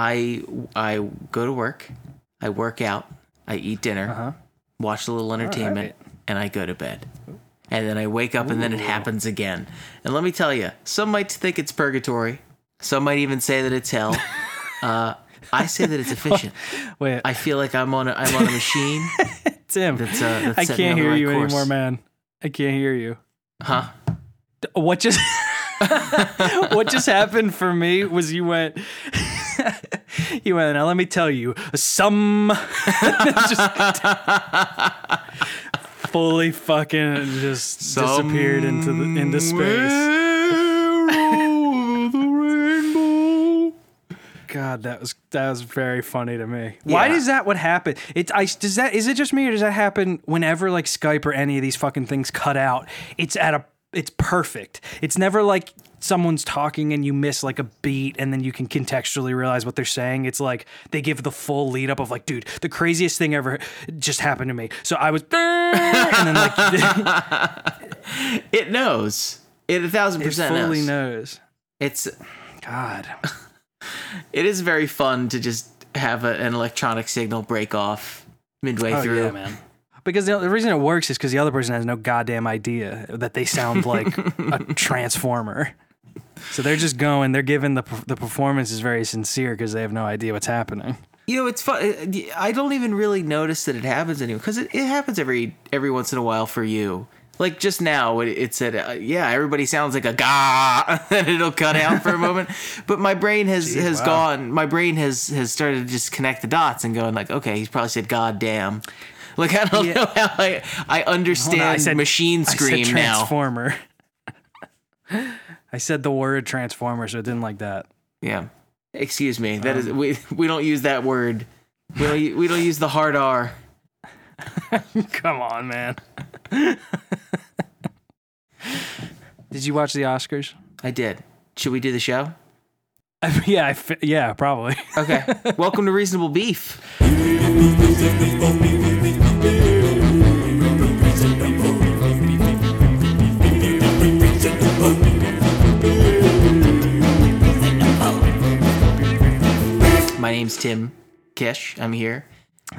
I I go to work, I work out, I eat dinner, Uh-huh. watch a little entertainment, and I go to bed. And then I wake up and then it happens again. And let me tell you, some might think it's purgatory. Some might even say that it's hell. Uh, I say that it's efficient. Wait, I feel like I'm on a, I'm on a machine. Tim, that's, uh, that's I can't hear right you course. anymore, man. I can't hear you. Huh? What just what just happened for me was you went you went now let me tell you some just fully fucking just disappeared into the into space. God, that was that was very funny to me. Why does that what happen? It I does that is it just me or does that happen whenever like Skype or any of these fucking things cut out? It's at a it's perfect. It's never like someone's talking and you miss like a beat and then you can contextually realize what they're saying. It's like they give the full lead up of like, dude, the craziest thing ever just happened to me. So I was and then like It knows. It a thousand percent it fully knows. knows. It's God. it is very fun to just have a, an electronic signal break off midway Oh through. yeah, man. Because the, the reason it works is because the other person has no goddamn idea that they sound like a transformer. So they're just going. They're giving the the performance is very sincere because they have no idea what's happening. You know, it's fun. I don't even really notice that it happens anymore because it, it happens every every once in a while for you. Like just now, it, it said, uh, "Yeah, everybody sounds like a ga," and it'll cut out for a moment. But my brain has Gee, has wow. gone. My brain has has started to just connect the dots and going like, "Okay, he's probably said God damn." Like I don't Yeah. know how I I understand I said- machine I scream said now. transformer. I said the word transformer, so it didn't like that. Yeah. Excuse me. That is Um, we we don't use that word. We don't we don't use the hard R. Come on, man. Did you watch the Oscars? I did. Should we do the show? yeah, I fi- yeah, probably. Okay. Welcome to Reasonable Beef. My name's Tim Kish. I'm here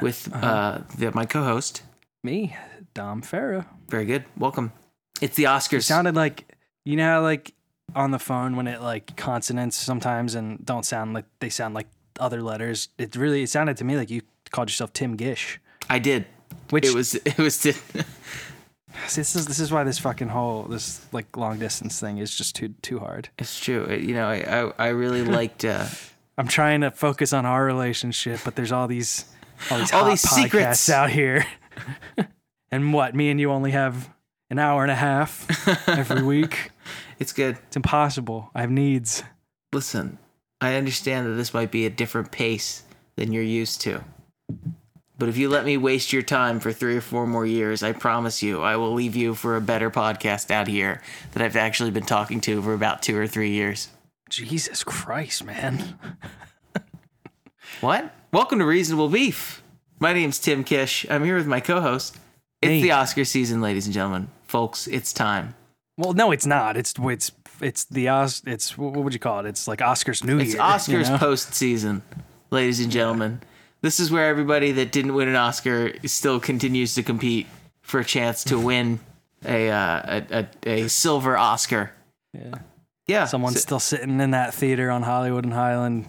with uh, the, my co-host. Me, Dom Farah. Very good. Welcome. It's the Oscars. It sounded like you know how like on the phone when it like consonants sometimes and don't sound like they sound like other letters. It really it sounded to me like you called yourself Tim Gish. I did. Which It was. It was. To, See, this is this is why this fucking whole this like long distance thing is just too too hard. it's true. It- you know, I I, I really liked. Uh, I'm trying to focus on our relationship, but there's all these all these All these podcasts secrets. out here. and what? Me and you only have an hour and a half every week. it's good. It's impossible. I have needs. Listen, I understand that this might be a different pace than you're used to. But if you let me waste your time for three or four more years, I promise you I will leave you for a better podcast out here that I've actually been talking to for about two or three years. Jesus Christ, man. What? Welcome to Reasonable Beef. My name's Tim Kish. I'm here with my co host. It's the Oscar season, ladies and gentlemen. Folks, it's time. Well, no, it's not. It's it's it's the Os. It's what would you call it? It's like Oscars New It's Year. Oscars you know? post season, ladies and gentlemen. This is where everybody that didn't win an Oscar still continues to compete for a chance to win a uh, a, a, a silver Oscar. Yeah. Yeah. Someone's So- still sitting in that theater on Hollywood and Highland.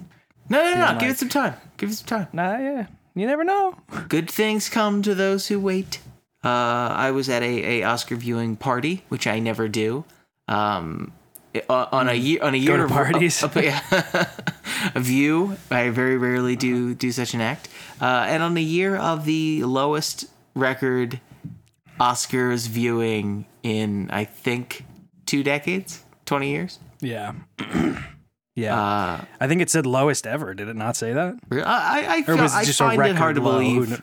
no, no, no. feeling Give it some time. Give it some time. Nah, yeah. You never know. Good things come to those who wait. Uh, I was at a, a Oscar viewing party, which I never do. Um, on a year on a year to of parties? of- yeah. a view. I very rarely do do such an act. Uh, and on a year of the lowest record Oscars viewing in I think two decades, twenty years. Yeah. yeah. Uh, I think it said lowest ever. Did it not say that? I I, feel, I find it hard to low? Believe.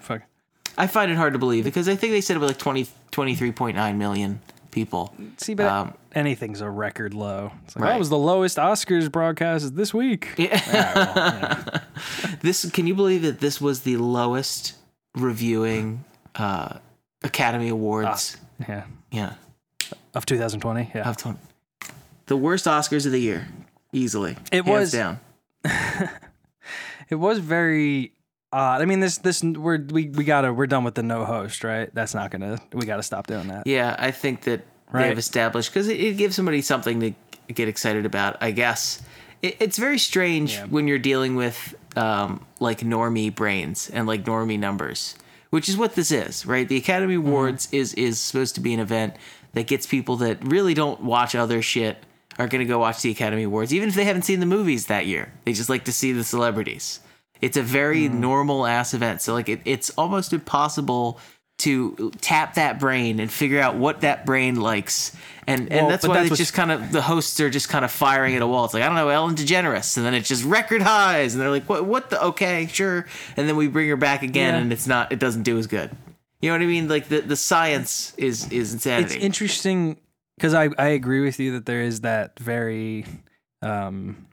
I find it hard to believe because I think they said it was like 20, 23.9 million people. See, but Um, anything's a record low. It's like, Right. That was the lowest Oscars broadcast this week. Yeah. Well, yeah. This can you believe that this was the lowest reviewing uh, Academy Awards? yeah. Yeah, Of 2020. Yeah. of the worst Oscars of the year, easily. It Hands was- down. it was very odd. I mean, this this we're we we gotta we're done with the no host, right? That's not gonna we gotta stop doing that. Yeah, I think that Right. they've established because it, it gives somebody something to get excited about. I guess it, it's very strange Yeah. when you're dealing with um, like normie brains and like normie numbers, which is what this is, right? The Academy Mm-hmm. Awards is is supposed to be an event that gets people that really don't watch other shit are going to go watch the Academy Awards, even if they haven't seen the movies that year. They just like to see the celebrities. It's a very Mm. normal ass event. So like it, it's almost impossible to tap that brain and figure out what that brain likes. And and that's why that's it's just kind of the hosts are just kind of firing at a wall. It's like, I don't know, Ellen DeGeneres. And then it's just record highs. And they're like, what what the okay, sure. And then we bring her back again Yeah. and it's not it doesn't do as good. You know what I mean? Like the, the science is is insanity. It's interesting because I I agree with you that there is that very um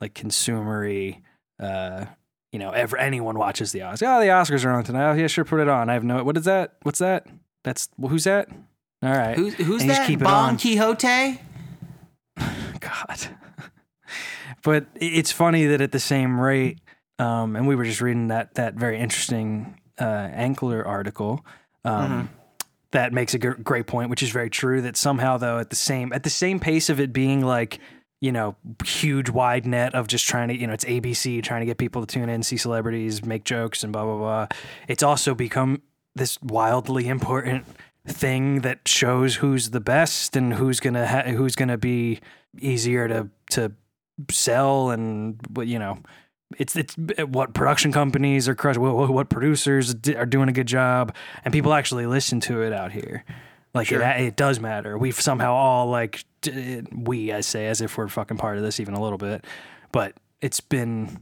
like consumery uh you know ever anyone watches the Oscars. Oh, the Oscars are on tonight. Oh, yeah, sure, put it on. I have no. What is that? What's that? That's well, who's that? All right, Who's who's And you just that? Bon on. Quixote? God. but it's funny that at the same rate, um, and we were just reading that that very interesting uh, Ankler article. Um, That makes a great point, which is very true. That somehow, though, at the same at the same pace of it being like you know huge wide net of just trying to you know it's ABC trying to get people to tune in, see celebrities, make jokes, and blah blah blah. It's also become this wildly important thing that shows who's the best and who's gonna ha- who's gonna be easier to to sell and you know it's it's what production companies are crushing what, what producers are doing a good job and people actually listen to it out here like Sure. it, it does matter we've somehow all like we i say as if we're fucking part of this even a little bit but it's been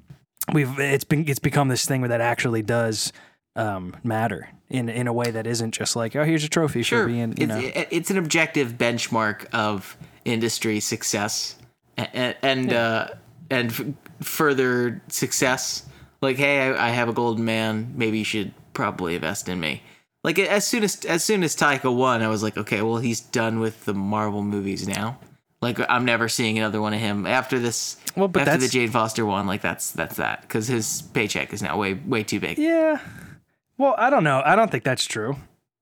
we've it's been it's become this thing where that actually does um matter in in a way that isn't just like oh here's a trophy Sure. for being you it's, know it's an objective benchmark of industry success and and uh, and f- further success. Like, hey, I, I have a golden man. Maybe you should probably invest in me. Like as soon as as soon as Taika won, I was like, okay, well he's done with the Marvel movies now. Like I'm never seeing another one of him after this. Well, but after the Jane Foster one, like that's that's that because his paycheck is now way way too big. Yeah. Well, I don't know. I don't think that's true.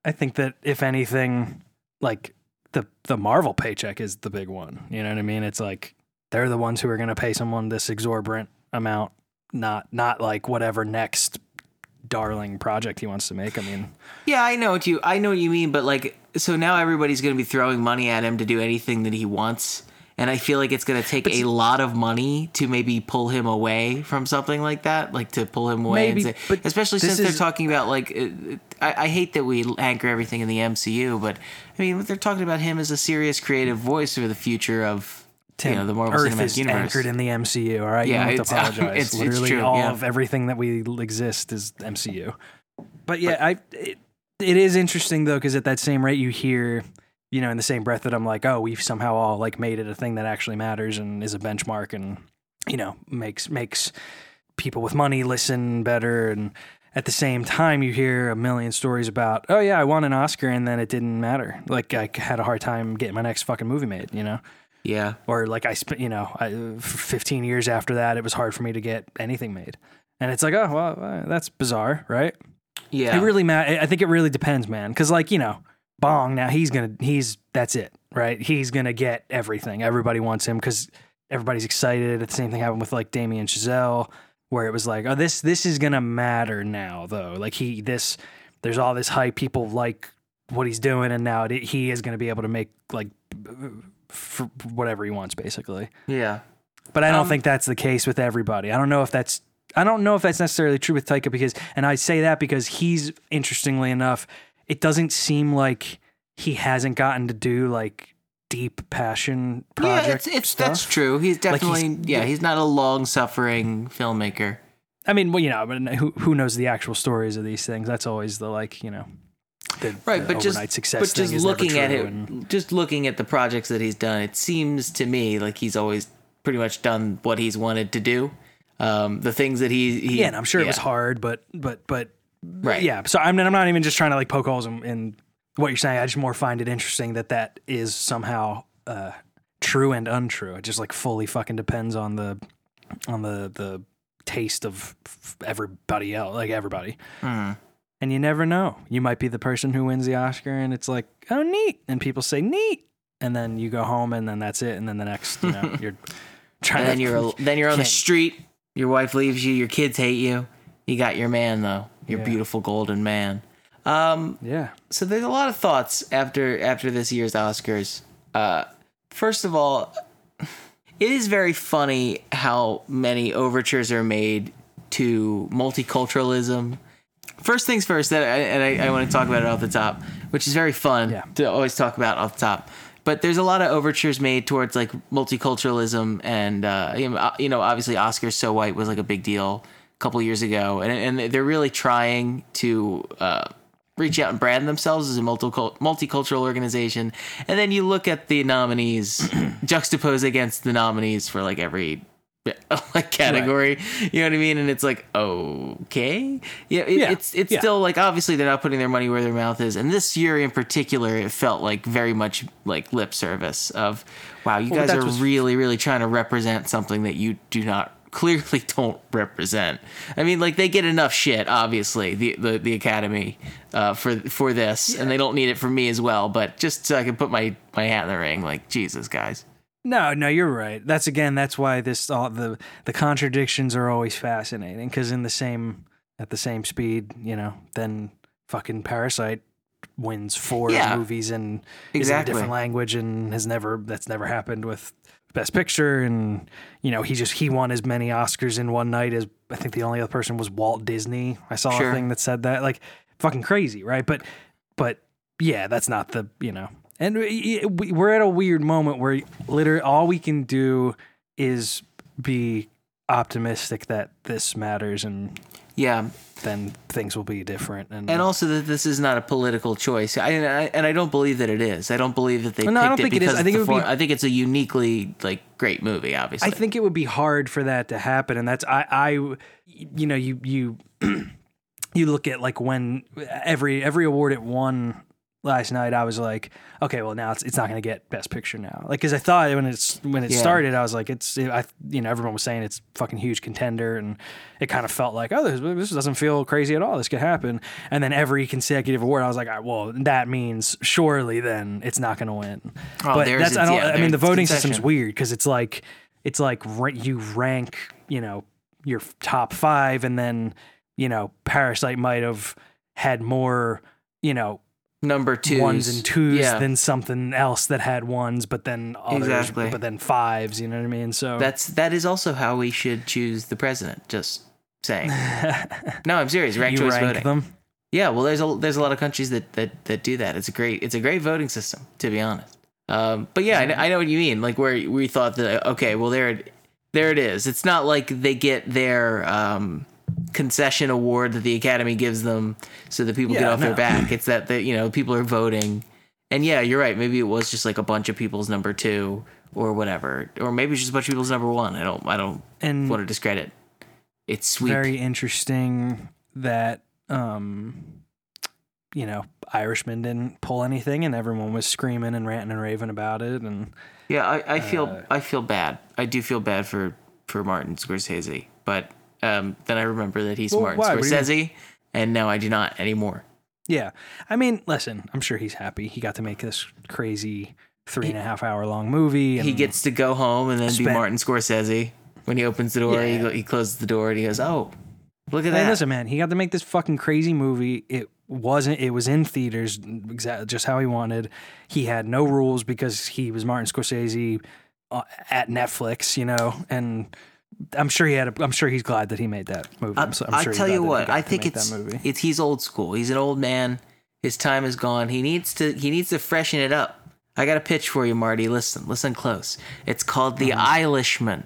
I think that if anything, like the the Marvel paycheck is the big one. You know what I mean? It's like they're the ones who are going to pay someone this exorbitant amount, not not like whatever next darling project he wants to make. I mean, Yeah, I know what you I know what you mean, but like so now everybody's going to be throwing money at him to do anything that he wants. And I feel like it's going to take a lot of money to maybe pull him away from something like that, like to pull him away. Maybe, and say, but especially since they're talking about like, uh, I, I hate that we anchor everything in the MCU, but I mean, they're talking about him as a serious creative voice for the future of Tim, you know the Marvel Earth Cinematic is Universe. anchored in the MCU. All right, Yeah, you don't have to apologize. it's- it's Literally, true, all yeah. of everything that we exist is MCU. But yeah, I it, it is interesting though because at that same rate you hear, you know, in the same breath that I'm like, oh, we've somehow all like made it a thing that actually matters and is a benchmark and you know makes makes people with money listen better and. At the same time, you hear a million stories about, oh yeah, I won an Oscar and then it didn't matter. Like I had a hard time getting my next fucking movie made, you know Yeah, or like I spent, you know, I, for 15 years after that, it was hard for me to get anything made. And it's like, oh, well, uh, that's bizarre, right? yeah. It really, ma- I think it really depends, man. Cause like, you know, Bong, now he's gonna, he's, that's it, right? He's gonna get everything. Everybody wants him because everybody's excited. It's the same thing happened with like Damien Chazelle, where it was like, oh, this, this is gonna matter now, though. Like he, this, there's all this hype. People like what he's doing, and now it, he is gonna be able to make like, for whatever he wants, basically. yeah. But I don't Um, think that's the case with everybody. I don't know if that's I don't know if that's necessarily true with Taika because and I say that because he's interestingly enough, it doesn't seem like he hasn't gotten to do like deep passion project Yeah, it's, it's stuff. that's true. He's Like, he's- definitely yeah. He's not a long suffering filmmaker. I mean, well, you know, but who who knows the actual stories of these things? That's always the like, you know, the, right the but just success but just looking at it and- just looking at the projects that he's done it seems to me like he's always pretty much done what he's wanted to do um the things that he, he yeah, and I'm sure it was hard, but but but right yeah. So I'm I'm not even just trying to like poke holes in, in what you're saying. I just more find it interesting that that is somehow uh, true and untrue. It just like fully fucking depends on the on the the taste of everybody else, like everybody. Mm-hmm. And you never know. You might be the person who wins the Oscar, and it's like, oh, neat, and people say neat, and then you go home, and then that's it, and then the next, you know, you're trying. And then to, you're then you're on the street. Your wife leaves you. Your kids hate you. You got your man though. Your Yeah. beautiful golden man. Um, yeah, so there's a lot of thoughts after after this year's Oscars. Uh, first of all, it is very funny how many overtures are made to multiculturalism. First things first, that I, and I, I want to talk about it off the top, which is very fun Yeah. to always talk about off the top. But there's a lot of overtures made towards like multiculturalism, and uh, you know, obviously Oscars So White was like a big deal a couple years ago, and and they're really trying to uh, reach out and brand themselves as a multicul- multicultural organization. And then you look at the nominees juxtaposed against the nominees for like every like category. You know what I mean? And it's like, okay, yeah, it, Yeah, it's it's yeah. still like obviously they're not putting their money where their mouth is. And this year in particular, it felt like very much like lip service of, wow, you Well, guys are really really trying to represent something that you do not clearly don't represent. I mean, like they get enough shit, obviously, the the, the Academy uh, for for this, and they don't need it from me as well. But just so I can put my my hat in the ring, like Jesus, guys. No, no, you're right. That's again. That's why this all the the contradictions are always fascinating because in the same at the same speed, you know, then fucking Parasite wins four Yeah. movies and is in a different language and has never that's never happened with Best Picture and you know he just he won as many Oscars in one night as I think the only other person was Walt Disney. I saw Sure. a thing that said that like fucking crazy, right? But but yeah, that's not the you know. And we- we- we're at a weird moment where literally all we can do is be optimistic that this matters and Yeah, then things will be different. And, and also that this is not a political choice. I, and I and I don't believe that it is. I don't believe that they No, I picked don't it think it is. I think it would be- I think it's a uniquely like great movie. Obviously, I think it would be hard for that to happen, and that's I, I, you know, you you you look at like when every every award it won last night, I was like, okay, well now it's it's not going to get Best Picture now, like because I thought when it's when it Yeah. started, I was like, it's I you know everyone was saying it's fucking huge contender, and it kind of felt like oh this, this doesn't feel crazy at all, this could happen, and then every consecutive award, I was like, right, well that means surely then it's not going to win, Oh, but there's that's I don't yeah, I mean the voting system's weird because it's like it's like you rank you know your top five and then you know parasite might have had more you know number two ones and twos Yeah, than something else that had ones but then others Exactly. but then fives you know what i mean so that's that is also how we should choose the president. Just saying. no, I'm serious. You choice rank voting. them Yeah, well, there's a there's a lot of countries that that that do that. It's a great it's a great voting system, to be honest. Um, but yeah, I, I know what you mean. Like where we thought that okay, well there it there it is. It's not like they get their um, concession award that the Academy gives them so that people get Yeah, off their back. It's that that you know people are voting, and yeah, you're right. Maybe it was just like a bunch of people's number two or whatever, or maybe it's just a bunch of people's number one. I don't I don't and want to discredit. It's sweet. very interesting that um you know irishman didn't pull anything and everyone was screaming and ranting and raving about it and Yeah, I, I feel Uh, I feel bad. I do feel bad for for Martin Scorsese, but um, then I remember that he's Well, Martin why? Scorsese, and now I do not anymore. Yeah. I mean, listen, I'm sure he's happy. He got to make this crazy three and a half hour long movie. And He gets to go home and then be Martin Scorsese. When he opens the door, he, Yeah. go, he closes the door and he goes, "Oh, look at Hey, that!" listen, man, he got to make this fucking crazy movie. It wasn't, it was in theaters exactly just how he wanted. He had no rules because he was Martin Scorsese uh, at Netflix, you know, and I'm sure he had, a, I'm sure he's glad that he made that movie. I'm, so, I'm I sure he's tell glad you that he what, I think it's it's he's old school. He's an old man. His time is gone. He needs to he needs to freshen it up. I got a pitch for you, Marty. Listen, listen close. It's called The. Eilishman.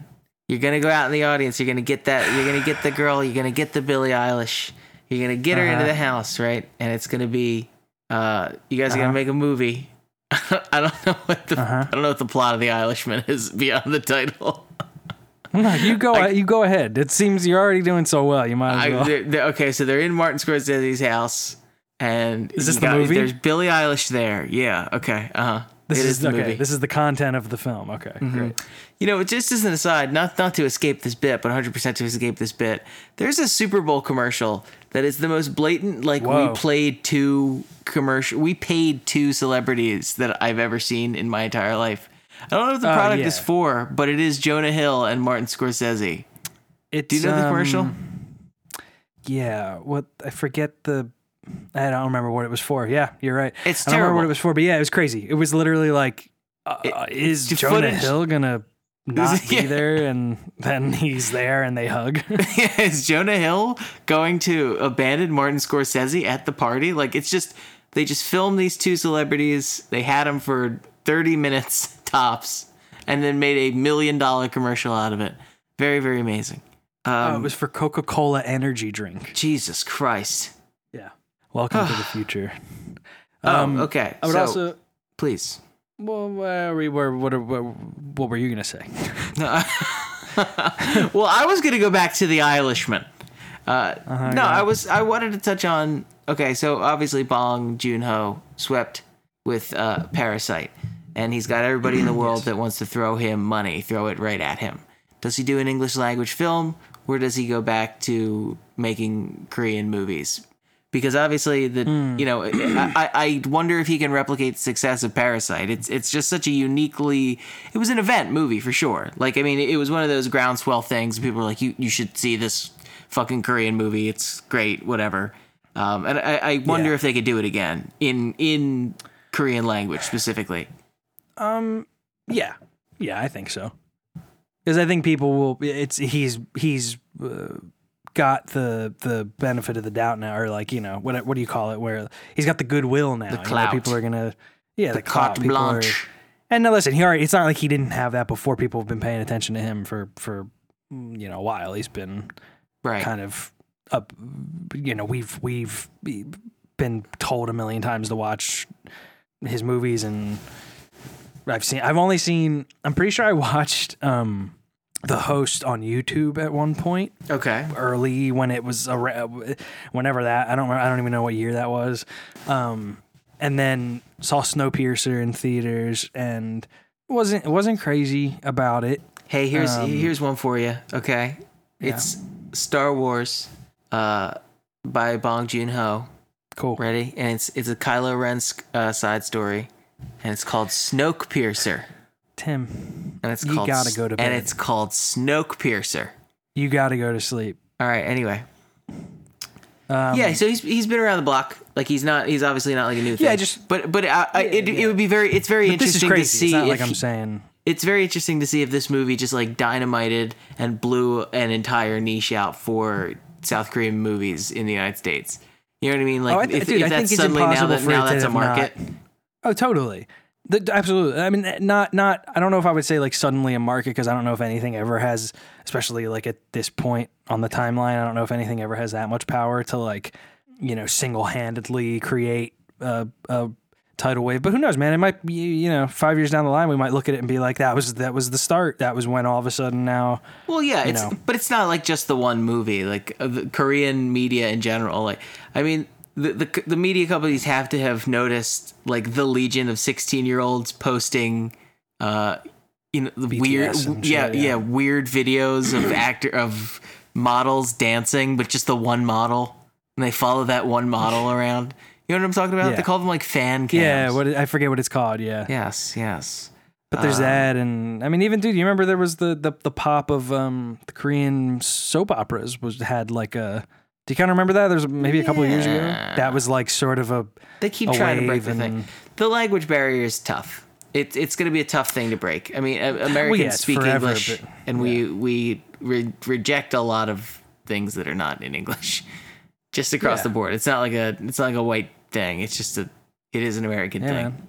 You're gonna go out in the audience. You're gonna get that. You're gonna get the girl. You're gonna get the Billie Eilish. You're gonna get her into Uh-huh. the house, right? And it's gonna be. Uh, you guys are Uh-huh. gonna make a movie. I don't know what the Uh-huh. I don't know what the plot of The Eilishman is beyond the title. You go, you go ahead. It seems you're already doing so well. You might as I, well. they're, they're- okay, so they're in Martin Scorsese's house, and Is this the movie? There's Billie Eilish there. Yeah. Okay. Uh huh. This is, is the okay. movie. This is the content of the film. Okay, great. You know, just as an aside, not not to escape this bit, but 100% to escape this bit. There's a Super Bowl commercial that is the most blatant. Like Whoa. we played two commercial, we paid two celebrities that I've ever seen in my entire life. I don't know what the Oh, product yeah. is for, but it is Jonah Hill and Martin Scorsese. It's, Do you know the commercial? um, Yeah. What I forget the. I don't remember what it was for. Yeah, you're right. It's I don't remember what it was for, but yeah, it was crazy. It was literally like, uh, It- is Jonah footage. Hill gonna not be Yeah. there, and then he's there, and they hug. yeah, is Jonah Hill going to abandon Martin Scorsese at the party? Like it's just they just filmed these two celebrities. They had them for 30 minutes tops and then made a million dollar commercial out of it. Very very amazing. Oh, it Um, was for Coca Cola energy drink. Jesus Christ. Yeah. Welcome to the future. Oh, Um, okay. I would so, also. please. Well, where we were, what, what, what were you gonna say? well, I was going to go back to the Irishman. Uh, no, Uh-huh, yeah. I was. I wanted to touch on. Okay, so obviously Bong Joon Ho swept with uh, Parasite, and he's got everybody in the world that wants to throw him money, throw it right at him. Does he do an English language film, or does he go back to making Korean movies? Because obviously, the Hmm. you know, I, I I wonder if he can replicate the success of Parasite. It's it's just such a uniquely. It was an event movie for sure. Like I mean, it was one of those groundswell things. People were like, you you should see this fucking Korean movie. It's great, whatever. Um, and I, I wonder Yeah. if they could do it again in in Korean language specifically. Um, yeah, yeah, I think so. Because I think people will. It's he's he's uh, got the the benefit of the doubt now, or like you know what what do you call it? Where he's got the goodwill now. you know, people are gonna yeah the, clout. Carte People are- and now listen, he already. It's not like he didn't have that before. People have been paying attention to him for for mm, you know a while. He's been Right. kind of up. You know, we've we've been told a million times to watch his movies, and I've seen. I've only seen. I'm pretty sure I watched um, the host on YouTube at one point Okay. early when it was around, whenever that I don't remember, I don't even know what year that was. Um, and then saw Snowpiercer in theaters and wasn't wasn't crazy about it. Hey, here's Um, here's one for you. Okay, it's Star Wars, uh, by Bong Joon Ho. Cool. Ready? And it's it's a Kylo Ren uh, side story, and it's called Snowpiercer. Tim, And it's You called gotta go to bed. And it's called Snowpiercer. you got to go to sleep. All right. Anyway, Um, yeah. So he's he's been around the block. Like he's not. He's obviously not like a new thing. Yeah, just- But but I, I, it, yeah. it would be very. It's very But interesting to see. it's not if like I'm saying. it's very interesting to see if this movie just like dynamited and blew an entire niche out for South Korean movies in the United States. You know what I mean? Like Oh, I th- if, dude, if I that's think it's suddenly now that now that's a have not- market. Oh, totally. The, absolutely. I mean, not not. I don't know if I would say like suddenly a market because I don't know if anything ever has, especially like at this point on the timeline. I don't know if anything ever has that much power to like, you know, single handedly create a, a tidal wave. But who knows, man? It might be you know five years down the line we might look at it and be like that was that was the start. That was when all of a sudden now. Well, yeah, it's know. but it's not like just the one movie. Like uh, the Korean media in general. Like I mean, the, the the media companies have to have noticed like the legion of sixteen year olds posting, uh, you know, the weird, yeah, yeah, yeah. weird videos of actor of models dancing, but just the one model, and they follow that one model around. You know what I'm talking about? Yeah. They call them like fan cams. Yeah, what I forget what it's called. Yeah. Yes, yes. But there's Um, that, and I mean, even dude, you remember there was the the, the pop of um the Korean soap operas was had like a. Do you kind of remember that? There's maybe a couple of years ago. That was like sort of a. They keep a trying to break the thing. The language barrier is tough. It, it's going to be a tough thing to break. I mean, Americans yeah, speak forever, English, but- and we we re- reject a lot of things that are not in English, just across Yeah. the board. It's not like a it's not like a white thing. It's just a it is an American Yeah, thing. man.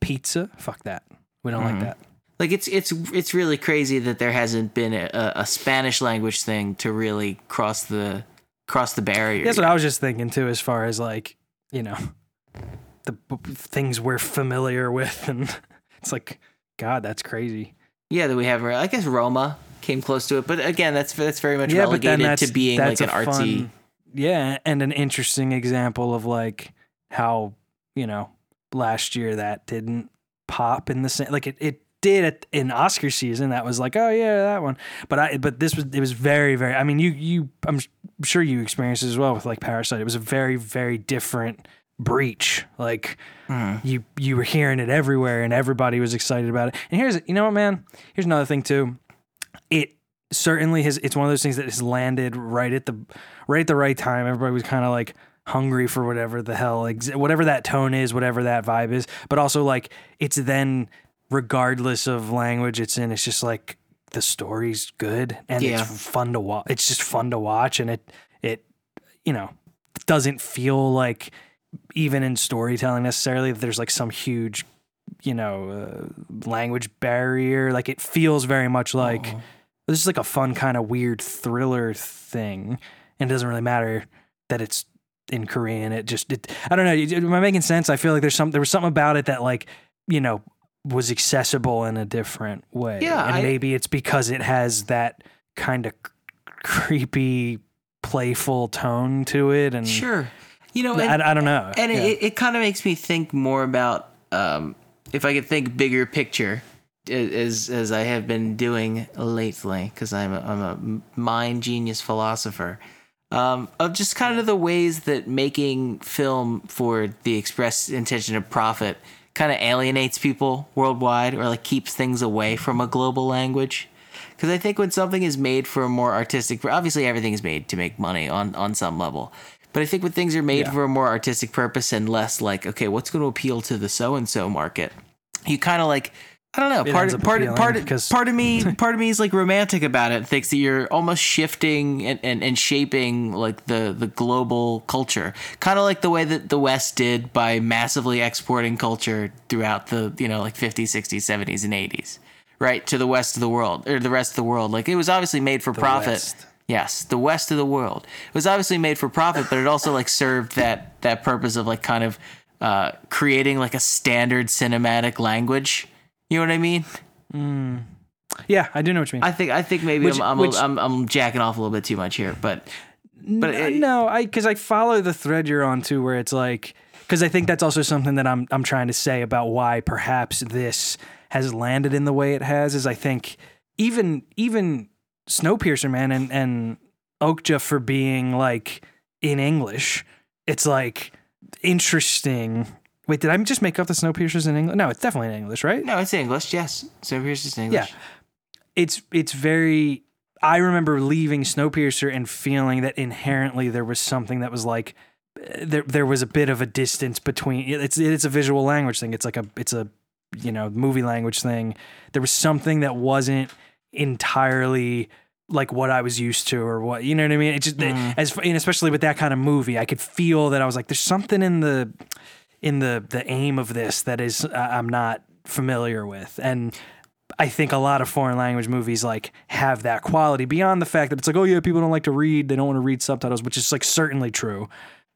Pizza, fuck that. We don't Mm-hmm. like that. Like it's it's it's really crazy that there hasn't been a, a Spanish language thing to really cross the cross the barrier. That's what I was just thinking too, as far as like you know, the b- things we're familiar with, and it's like, God, that's crazy. Yeah, that we have. I guess Roma came close to it, but again, that's that's very much yeah, relegated to being like an artsy. fun- yeah, and an interesting example of like how you know last year that didn't pop in the same like it, it did at, in Oscar season. That was like, oh yeah, that one. But I but this was it was very very. I mean, you you I'm sure you experienced it as well with like Parasite. It was a very very different breach. Like hmm. you you were hearing it everywhere, and everybody was excited about it. And here's you know what, man. Here's another thing too. It certainly has. It's one of those things that has landed right at the right at the right time. Everybody was kind of like hungry for whatever the hell, whatever that tone is, whatever that vibe is. But also like it's then regardless of language it's in. It's just like the story's good and Yeah. it's fun to watch. It's just fun to watch, and it it you know doesn't feel like even in storytelling necessarily that there's like some huge you know uh, language barrier like it feels very much like this is like a fun kind of weird thriller thing and it doesn't really matter that it's in korean it just it, i don't know am i making sense i feel like there's some there was something about it that like you know was accessible in a different way Yeah, and I- maybe it's because it has that kind of creepy playful tone to it and Sure. You know, and, I, I don't know and Yeah. it, it kind of makes me think more about um, if I could think bigger picture as as I have been doing lately because I'm a, I'm a mind genius philosopher um, of just kind of the ways that making film for the express intention of profit kind of alienates people worldwide or like keeps things away from a global language because I think when something is made for a more artistic, obviously everything is made to make money on on some level. But I think when things are made Yeah. for a more artistic purpose and less like, okay, what's going to appeal to the so and so market, you kind of like, I don't know. It Part of, part part because- part of me part of me is like romantic about it. Thinks that you're almost shifting and, and, and shaping like the the global culture, kind of like the way that the West did by massively exporting culture throughout the you know like 50s, 60s, 70s, and 80s right to the west of the world or the rest of the world like it was obviously made for profit West. yes the west of the world it was obviously made for profit but it also like served that that purpose of like kind of uh creating like a standard cinematic language you know what i mean hmm. yeah i do know what you mean i think i think maybe Which- I'm, I'm, which- I'm i'm jacking off a little bit too much here but but N- it- no, I because I follow the thread you're on too, where it's like because I think that's also something that I'm I'm trying to say about why perhaps this has landed in the way it has. Is I think even even Snowpiercer, man, and and Okja for being like in English, it's like interesting. Wait, did I just make up the Snowpiercer's in English? No, it's definitely in English, right? no it's english yes so here's just english Yeah. it's it's very I remember leaving Snowpiercer and feeling that inherently there was something that was like uh, there there was a bit of a distance between it's it's a visual language thing. It's like a it's a you know movie language thing. There was something that wasn't entirely like what I was used to or what you know what I mean. It just as and especially with that kind of movie, I could feel that I was like there's something in the in the the aim of this that is uh, I'm not familiar with. And I think a lot of foreign language movies like have that quality beyond the fact that it's like oh yeah people don't like to read. They don't want to read subtitles which is like certainly true.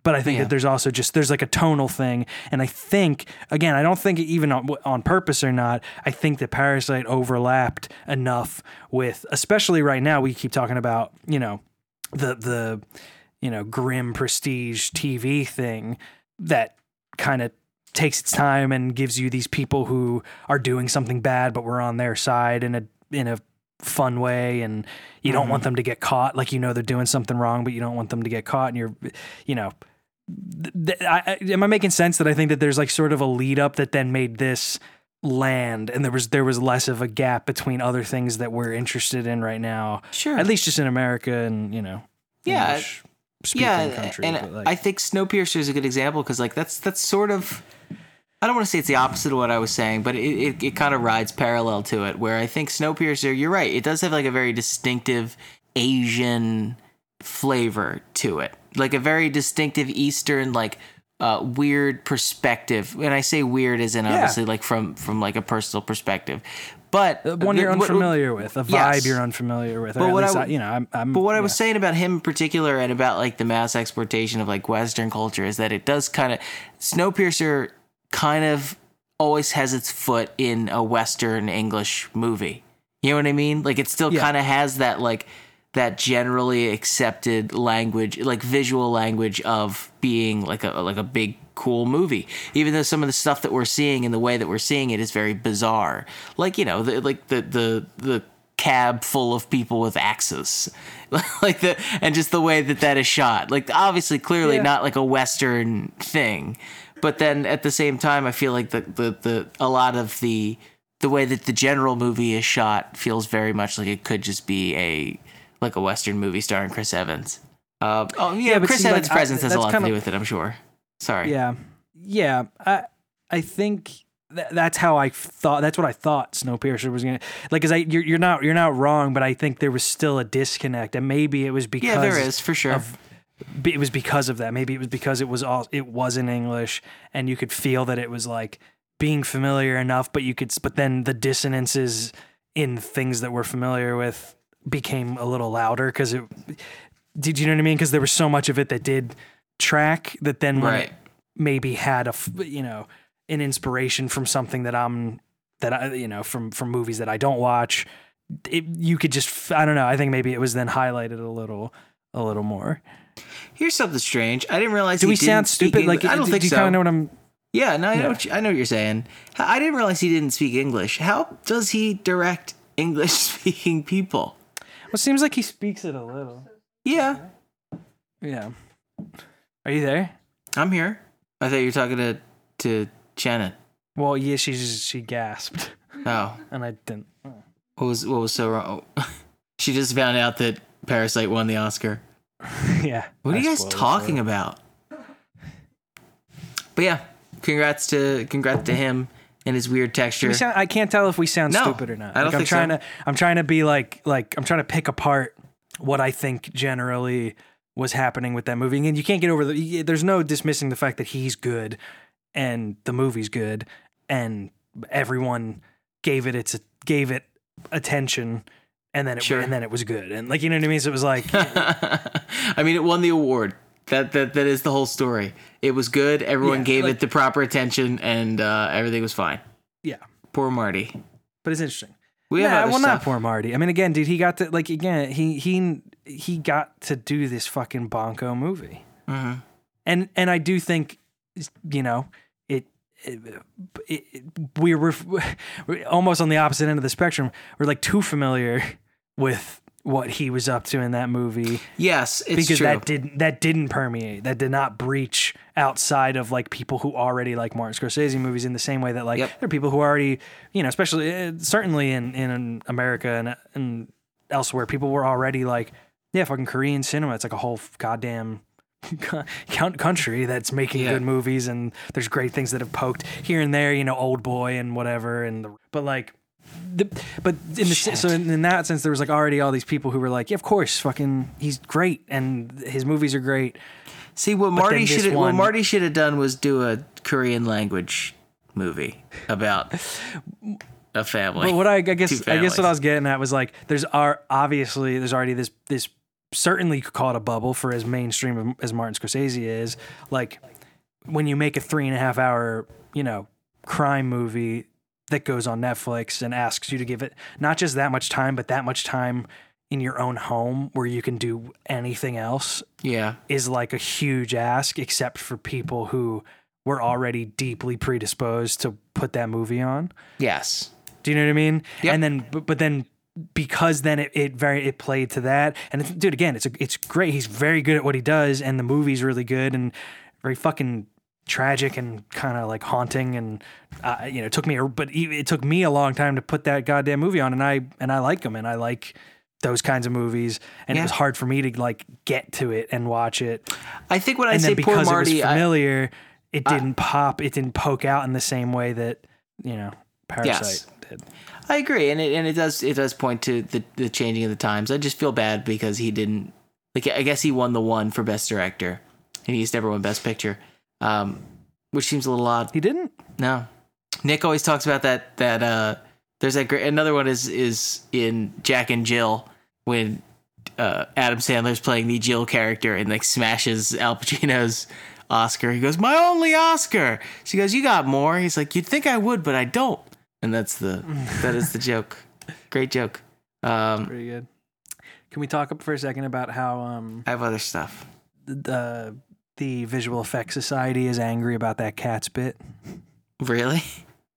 But I think Yeah. that there's also just there's like a tonal thing. And I think again I don't think even on, on purpose or not I think that Parasite overlapped enough with especially right now we keep talking about you know the the you know grim prestige TV thing that kind of takes its time and gives you these people who are doing something bad but we're on their side in a in a fun way and you don't want mm-hmm. them to get caught. Like you know they're doing something wrong but you don't want them to get caught and you're you know th- th- I, I- am I making sense that I think that there's like sort of a lead up that then made this land and there was there was less of a gap between other things that we're interested in right now sure. at least just in America and you know Yeah, English speaking yeah, country and like, I think Snowpiercer is a good example because like that's that's sort of I don't want to say it's the opposite of what I was saying, but it, it, it kind of rides parallel to it. Where I think Snowpiercer, you're right, it does have like a very distinctive Asian flavor to it, like a very distinctive Eastern like uh, weird perspective. and I say weird, as in obviously like from from like a personal perspective, but Uh, one you're what- unfamiliar with, a vibe Yes. you're unfamiliar with. But at what I w- you know, I'm, I'm But what I was saying about him in particular and about like the mass exploitation of like Western culture is that it does kind of Snowpiercer kind of always has its foot in a Western English movie. You know what I mean? Like it still Yeah. kind of has that like that generally accepted language, like visual language of being like a like a big cool movie. Even though some of the stuff that we're seeing and the way that we're seeing it is very bizarre. Like, you know, the, like the the the cab full of people with axes. like the and just the way that that is shot. Like obviously clearly Yeah. not like a western thing. But then at the same time I feel like the the, the a lot of the the way that the general movie is shot feels very much like it could just be a like a western movie starring Chris Evans. Uh, oh yeah, Yeah, but Chris see, like, Evans' I- presence has a lot to do with it. I'm sure. Sorry. Yeah, yeah. I I think th- that's how I thought. That's what I thought Snowpiercer was gonna like. Cause I you're, you're not you're not wrong, but I think there was still a disconnect, and maybe it was because Yeah, there is for sure. of- it was because of that. Maybe it was because it was all it was in English, and you could feel that it was like being familiar enough, but you could but then the dissonances in things that we're familiar with became a little louder because it. Did you know what I mean? Because there was so much of it that did track that then right. maybe had a you know an inspiration from something that I'm that I you know from from movies that I don't watch. It, you could just I don't know. I think maybe it was then highlighted a little a little more. Here's something strange. I didn't realize. Do we sound stupid? Like I don't do, think do you so. kind of know what I'm? Yeah, no, I know. Yeah. What you, I know what you're saying. I didn't realize he didn't speak English. How does he direct English-speaking people? Well, it seems like he speaks it a little. Yeah, Yeah. Are you there? I'm here. I thought you were talking to to Shannon. Well, yeah. She just, she gasped, Oh, and I didn't. what was what was so wrong? she just found out that Parasite won the Oscar. yeah. What are I you guys talking about? But yeah, congrats to congrats to him and his weird texture. We sound, I can't tell if we sound No, stupid or not. I don't Like, I'm think trying so. to I'm trying to be like like I'm trying to pick apart what I think generally was happening with that movie. And you can't get over the there's no dismissing the fact that he's good and the movie's good and everyone gave it its gave it attention and then it Sure. and then it was good. And like you know what I mean? So it was like I mean, it won the award. That that that is the whole story. It was good. Everyone Yeah, gave like- it the proper attention, and uh, everything was fine. yeah. Poor Marty. But it's interesting. We have Nah, other well, not poor Marty. I mean, again, dude, he got to like again, he he he got to do this fucking bonko movie, Mhm. and and I do think, you know, it. it, it we're, ref- we're almost on the opposite end of the spectrum. We're like too familiar with what he was up to in that movie Yes, it's because true. that didn't that didn't permeate that did not breach outside of like people who already like Martin Scorsese movies in the same way that like Yep. there are people who already you know especially uh, certainly in in America and and elsewhere people were already like yeah fucking Korean cinema it's like a whole goddamn country that's making Yeah. good movies and there's great things that have poked here and there you know Oldboy and whatever and the, but like the, but in the Shit. so in, in that sense there was like already all these people who were like yeah of course fucking he's great and his movies are great See what then Marty should what Marty should have done was do a Korean language movie about a family. but what I, I guess I guess what I was getting at was like there's are obviously there's already this this certainly you could call it a bubble for as mainstream as Martin Scorsese is like when you make a three and a half hour you know crime movie that goes on Netflix and asks you to give it not just that much time but that much time in your own home where you can do anything else yeah, is like a huge ask, except for people who were already deeply predisposed to put that movie on. yes, Do you know what I mean? Yep. And then, but, but then because then it, it very it played to that, and it's, dude, again, it's a, it's great. He's very good at what he does, and the movie's really good and very fucking tragic and kind of like haunting and uh, you know it took me but it took me a long time to put that goddamn movie on and I and I like him and I like those kinds of movies and Yeah. it was hard for me to like get to it and watch it I think when I and say poor Marty, it was I, familiar, it didn't pop, it didn't poke out in the same way that you know Parasite did. I agree, and it and it does it does point to the the changing of the times. I just feel bad because he didn't like. I guess he won the one for best director, and he's never won best picture, um, which seems a little odd. He didn't. No, Nick always talks about that. That uh, there's that great. Another one is is in Jack and Jill when uh, Adam Sandler's playing the Jill character and like smashes Al Pacino's Oscar. He goes, "My only Oscar." She goes, "You got more." He's like, "You'd think I would, but I don't." And that's the that is the joke. Great joke. Um, Pretty good. Can we talk up for a second about how um I have other stuff. the the Visual Effects Society is angry about that cat's bit? Really?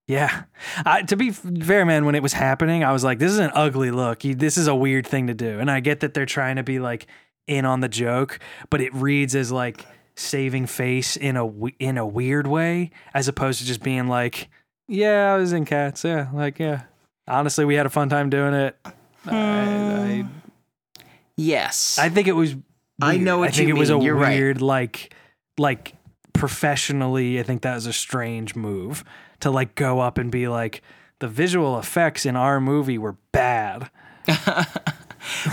Yeah. I, to be fair, man, when it was happening, I was like, this is an ugly look. You, this is a weird thing to do. And I get that they're trying to be like in on the joke, but it reads as like saving face in a in a weird way as opposed to just being like, yeah, I was in cats. Yeah. Like, yeah. Honestly, we had a fun time doing it. I, hmm. Yes. I, I think it was. I know what I think you it was mean. a You're right. weird, like, like professionally. I think that was a strange move to like go up and be like, the visual effects in our movie were bad.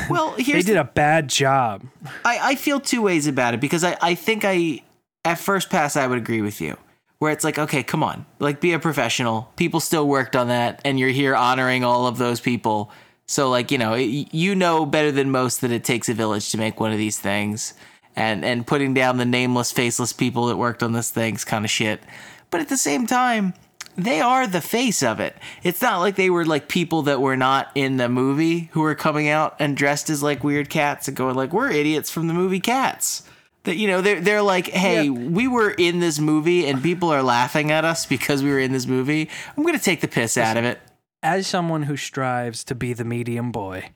well, They did a bad job. I, I feel two ways about it because I, I think I at first pass I would agree with you. Where it's like, okay, come on. Like be a professional. People still worked on that and you're here honoring all of those people. So like, you know, it, you know better than most that it takes a village to make one of these things. And and putting down the nameless, faceless people that worked on this thing's kind of shit. But at the same time, they are the face of it. It's not like they were like people that were not in the movie who were coming out and dressed as like weird cats and going like we're idiots from the movie Cats. That you know they're they're like, hey, Yeah. we were in this movie and people are laughing at us because we were in this movie. I'm gonna take the piss out of it. As someone who strives to be the medium boy,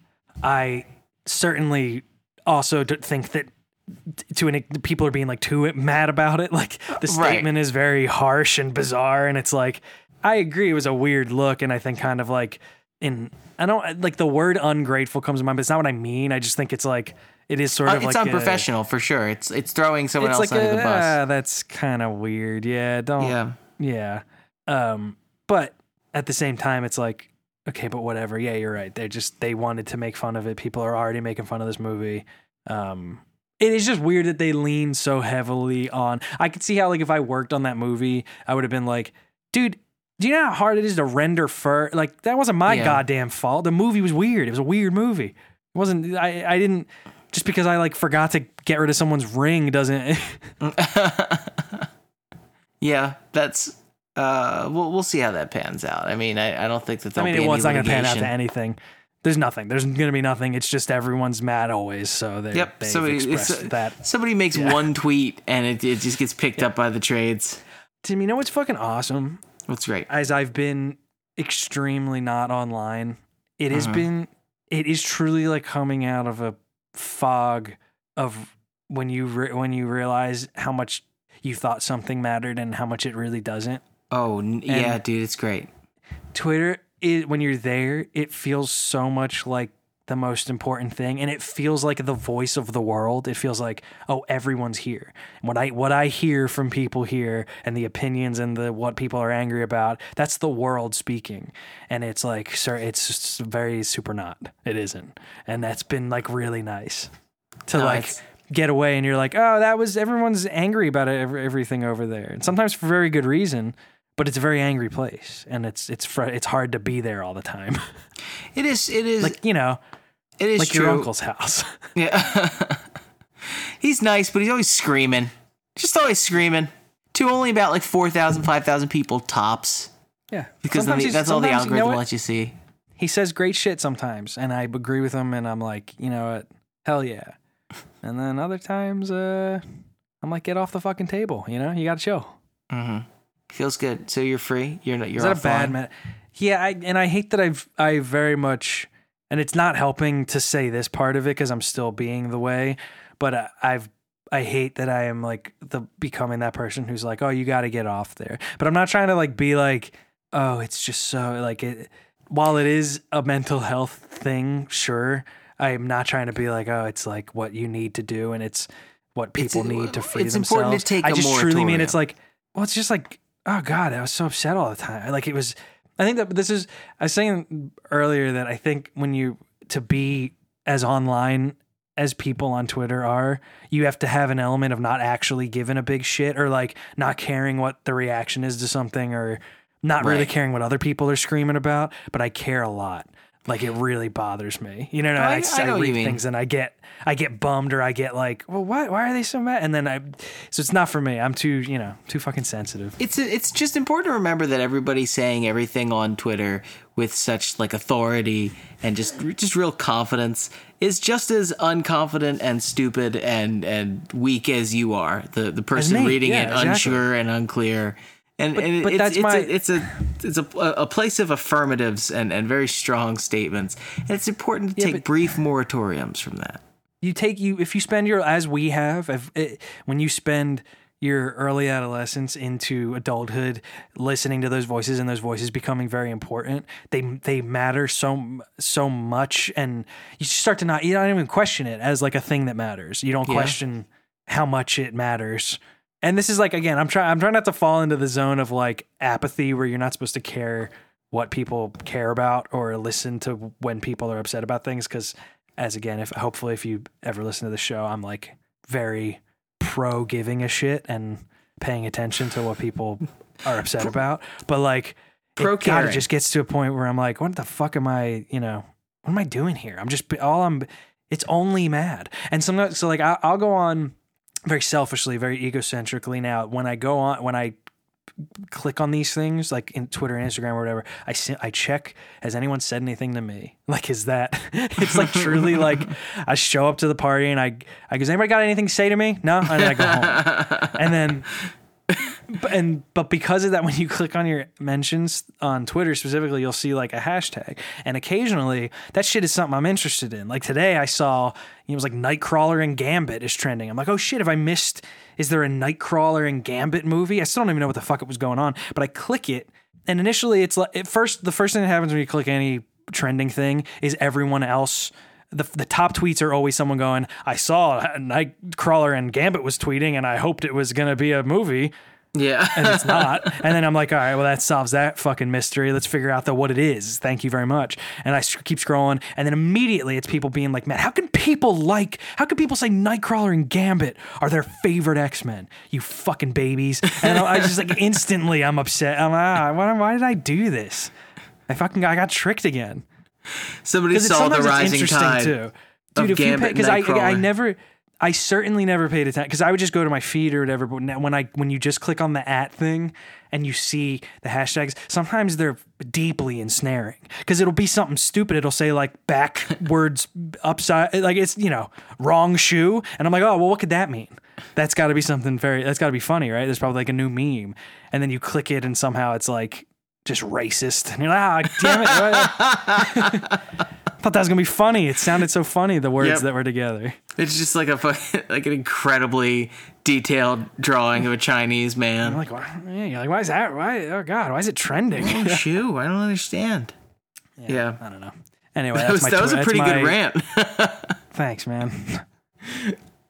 I certainly also think that to an people are being like too mad about it. Like the Right. statement is very harsh and bizarre, and it's like I agree it was a weird look, and I think kind of like in I don't like the word ungrateful comes to mind, but it's not what I mean. I just think it's like it is sort Uh, of it's like a- unprofessional for sure. It's it's throwing someone it's else like under a, the bus. ah, that's kind of weird. Yeah, don't. yeah. Yeah. Um, but at the same time, it's like, okay, but whatever. Yeah, you're right. They're just they wanted to make fun of it. People are already making fun of this movie. Um, it is just weird that they lean so heavily on. I could see how like if I worked on that movie, I would have been like, dude. Do you know how hard it is to render fur? Like that wasn't my Yeah. goddamn fault. The movie was weird. It was a weird movie. It wasn't. I. I didn't. Just because I like forgot to get rid of someone's ring doesn't. Yeah, that's uh we'll we'll see how that pans out. I mean, I, I don't think that I mean, it was not going to pan out to anything. There's nothing. There's going to be nothing. It's just everyone's mad always. So they, Yep. Somebody expressed it's- that. somebody makes Yeah. one tweet and it, it just gets picked up by the trades. Tim, you know what's fucking awesome? What's great. As I've been extremely not online, it has Mhm. been, it is truly like coming out of a fog of when you re- when you realize how much you thought something mattered and how much it really doesn't. Oh n- yeah, dude, it's great. Twitter, it, when you're there, it feels so much like the most important thing, and it feels like the voice of the world. It feels like, oh, everyone's here. What I what I hear from people here, and the opinions and the what people are angry about, that's the world speaking. And it's like, sir, it's very super not. It isn't, and that's been like really nice to No, like get away and you're like, oh, that was everyone's angry about it, every, everything over there, and sometimes for very good reason. But it's a very angry place, and it's it's fr- it's hard to be there all the time. It is it is like you know, it is like true. your uncle's house. Yeah. he's nice, but he's always screaming. Just always screaming. To only about like 4,000, 5,000 people tops. yeah, Because the, that's all the sometimes, you know algorithm lets you see. He says great shit sometimes, and I agree with him, and I'm like, you know what, hell yeah. And then other times, uh, I'm like, get off the fucking table. You know, you got to chill. hmm Feels good. So you're free. You're not. You're Is that a bad man? Yeah, I, and I hate that I've I very much, and it's not helping to say this part of it because I'm still being the way, but I, I've I hate that I am like the becoming that person who's like, oh, you got to get off there. But I'm not trying to like be like, oh, it's just so like it. While it is a mental health thing, sure, I am not trying to be like, oh, it's like what you need to do, and it's what It's- people need to free it's themselves. important to take I just truly mean it's like, well, it's just like, oh god, I was so upset all the time. Like it was. I think that this is. I was saying earlier that I think when you to be as online as people on Twitter are, you have to have an element of not actually giving a big shit or like not caring what the reaction is to something or not really caring what other people are screaming about. But I care a lot. Like it really bothers me. You know, I- I, I I, know read things and I get I get bummed or I get like, well, why why are they so mad? And then I, so it's not for me. I'm too you know too fucking sensitive. it's it's just important to remember that everybody's saying everything on Twitter with such like authority and just just real confidence is just as unconfident and stupid and and weak as you are the the person reading yeah, it exactly. unsure and unclear and, and but it's, that's it's, my- a, it's a it's a a place of affirmatives and and very strong statements. And it's important to Yeah, take brief moratoriums from that. You take you if you spend your as we have if it, when you spend your early adolescence into adulthood listening to those voices and those voices becoming very important they they matter so so much. And you start to not you don't even question it as like a thing that matters. You don't Yeah. question how much it matters and this is like again i'm trying i'm trying not to fall into the zone of like apathy where you're not supposed to care what people care about or listen to when people are upset about things. Because as again if hopefully if you ever listen to the show i'm like very pro giving a shit and paying attention to what people are upset about. But like Pro it of just gets to a point where i'm like what the fuck am i you know what am i doing here? I'm just all i'm it's only mad. And sometimes so like I, i'll go on very selfishly very egocentrically now when i go on when i click on these things like in Twitter and Instagram or whatever, I I check has anyone said anything to me? Like is that it's like truly like I show up to the party and I I goes anybody got anything to say to me? No, and then I go home. and then and but because of that when you click on your mentions on Twitter specifically you'll see like a hashtag. And occasionally that shit is something I'm interested in. Like today I saw it was like Nightcrawler and Gambit is trending. I'm like oh shit have I missed is there a Nightcrawler and Gambit movie? I still don't even know what the fuck it was going on but I click it. And initially it's like at first the first thing that happens when you click any trending thing is everyone else the, the top tweets are always someone going, I saw Nightcrawler and Gambit was tweeting and I hoped it was going to be a movie yeah and it's not. and then I'm like, all right, well, that solves that fucking mystery. Let's figure out the what it is. Thank you very much. And I keep scrolling, and then immediately it's people being like, man, how can people like, how can people say Nightcrawler and Gambit are their favorite X Men? You fucking babies. And I I just like instantly, I'm upset. I'm like, ah, why, why did I do this? I fucking I got tricked again. Somebody saw the rising tide too, dude. If you Gambit because I I never. I certainly never paid attention because I would just go to my feed or whatever. But when I when you just click on the at thing and you see the hashtags, sometimes they're deeply ensnaring because it'll be something stupid. It'll say like backwards upside, like it's you know wrong shoe, and I'm like, oh well, what could that mean? That's got to be something very. That's got to be funny, right? There's probably like a new meme, and then you click it, and somehow it's like just racist, and you're like, ah, damn it. I thought that was gonna be funny. It sounded so funny the words Yep. that were together. It's just like a fucking, like an incredibly detailed drawing of a Chinese I'm man. like, why, yeah, you're like, why is that? Why? Oh God, why is it trending? Oh, shoe, I don't understand. Yeah, I don't know. Anyway, that was, my that was tw- a pretty my- good rant. Thanks, man.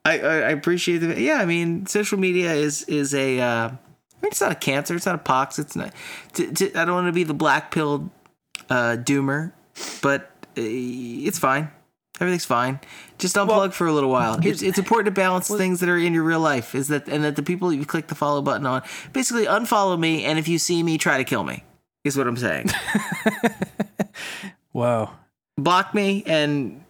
I, I appreciate the yeah. I mean, social media is is a. Uh, it's not a cancer. It's not a pox. It's not. T- t- I don't want to be the black pilled uh, doomer, but uh, it's fine. Everything's fine. Just unplug for a little while. It's, it's important to balance things that are in your real life. Is that and that the people you click the follow button on basically unfollow me, and if you see me, try to kill me. Is what I'm saying. Whoa. Block me, and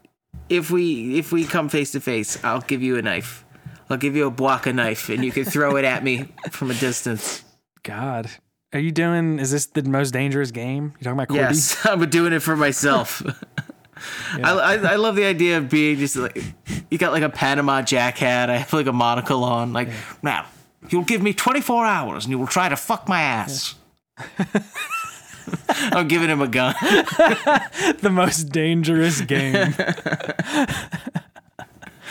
if we if we come face to face, I'll give you a knife. I'll give you a Bwaka knife, and you can throw it at me from a distance. God. Are you doing? Is this the most dangerous game? You talking about Quibi? Yes, I'm doing it for myself. I, I I love the idea of being just like you got like a Panama Jack hat. I have like a monocle on. Like now, you'll give me 24 hours, and you will try to fuck my ass. I'm giving him a gun. the most dangerous game.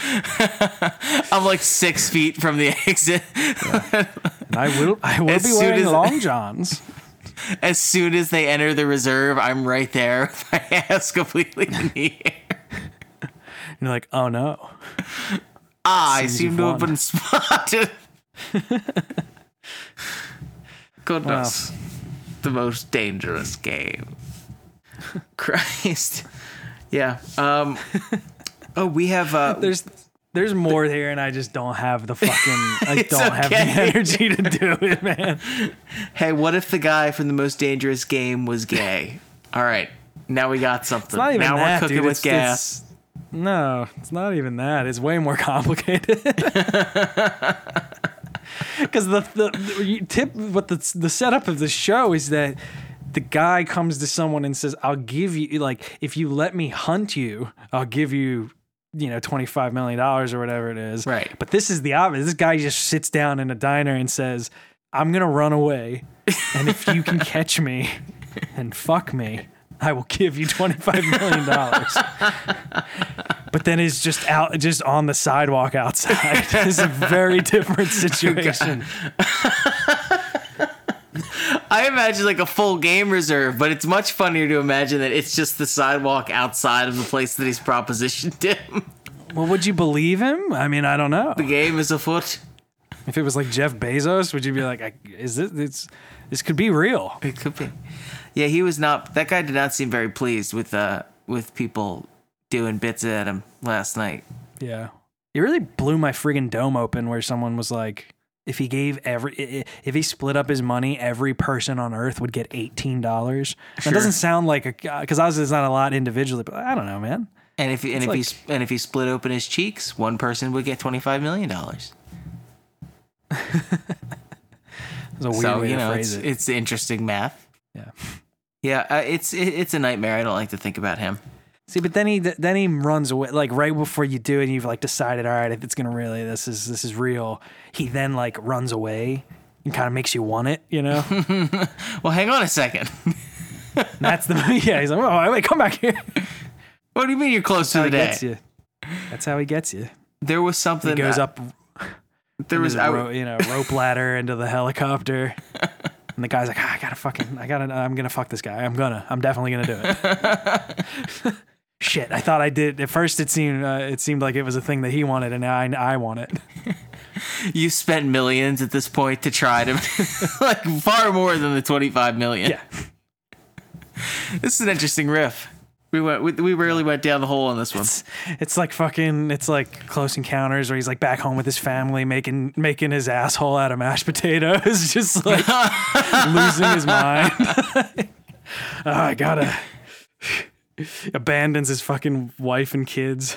I'm like six feet from the exit. And I will. I will As be soon wearing as- long johns. As soon as they enter the reserve, I'm right there with my ass completely in the air. You're like, oh no. Ah, I seem to have been spotted. Goodness. The most dangerous game. Christ. Yeah. Um Oh, we have uh There's there's more here, and I just don't have the fucking. I It's don't have the okay. energy to do it, man. Hey, what if the guy from the most dangerous game was gay? All right. Now we got something. It's not even now that, we're cooking dude. with It's- gas. it's- no, it's not even that. It's way more complicated. Because the, the, you tip, what the the setup of the show is that the guy comes to someone and says, "I'll give you like if you let me hunt you, I'll give you." You know, twenty five million dollars or whatever it is. Right. But this is the obvious. This guy just sits down in a diner and says, "I'm gonna run away, and if you can catch me and fuck me, I will give you twenty five million dollars." but then is just out, just on the sidewalk outside. it's a very different situation. I imagine like a full game reserve, but it's much funnier to imagine that it's just the sidewalk outside of the place that he's propositioned him. Well, would you believe him? I mean, I don't know. The game is afoot. If it was like Jeff Bezos, would you be like, "Is this it's, this could be real?" It could be. Yeah, he was not. That guy did not seem very pleased with uh with people doing bits at him last night. Yeah. It really blew my friggin' dome open where someone was like, if he gave every, if he split up his money, every person on earth would get $18. That doesn't sound like a, because obviously it's not a lot individually, but I don't know, man. And if and if like- he and if he split open his cheeks, one person would get twenty five million dollars. It's a weird So way you to know, phrase it's it. it's interesting math. Yeah. Yeah, uh, it's it, it's a nightmare. I don't like to think about him. See, but then he then he runs away. Like right before you do it, you've like decided, all right, if it's gonna really this is this is real. He then like runs away and kind of makes you want it, you know. Well, hang on a second. That's the yeah. He's like, oh wait, come back here. what do you mean you're close to How the he day? gets you. That's how he gets you. There was something. He goes uh, up There was. There's I, a ro- you know rope ladder into the helicopter, and the guy's like, ah, I gotta fucking, I gotta, I'm gonna fuck this guy. I'm gonna, I'm definitely gonna do it. Shit, I thought I did. At first, it seemed, uh, it seemed like it was a thing that he wanted, and now I, I want it. you spent millions at this point to try to like far more than the twenty five million. Yeah, This is an interesting riff. We went. We, we really went down the hole on this one. it's, it's like fucking, it's like Close Encounters, where he's like back home with his family, making, making his asshole out of mashed potatoes, just like losing his mind. oh, I gotta. Abandons his fucking wife and kids.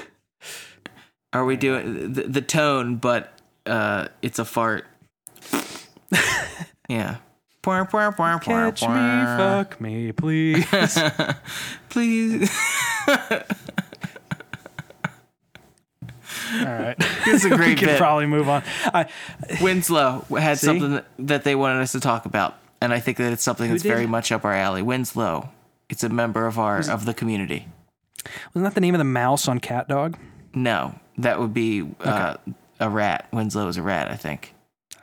Are we doing the, the tone? But uh, it's a fart. yeah. Catch me, fuck me, please. Please. All right. It's a we great could bit. probably move on. I, Winslow had See? something that, they wanted us to talk about, and I think that it's something that's did? very much up our alley. Winslow, it's a member of our of the community. wasn't that the name of the mouse on Cat Dog? No, that would be uh, a rat. Winslow is a rat, I think.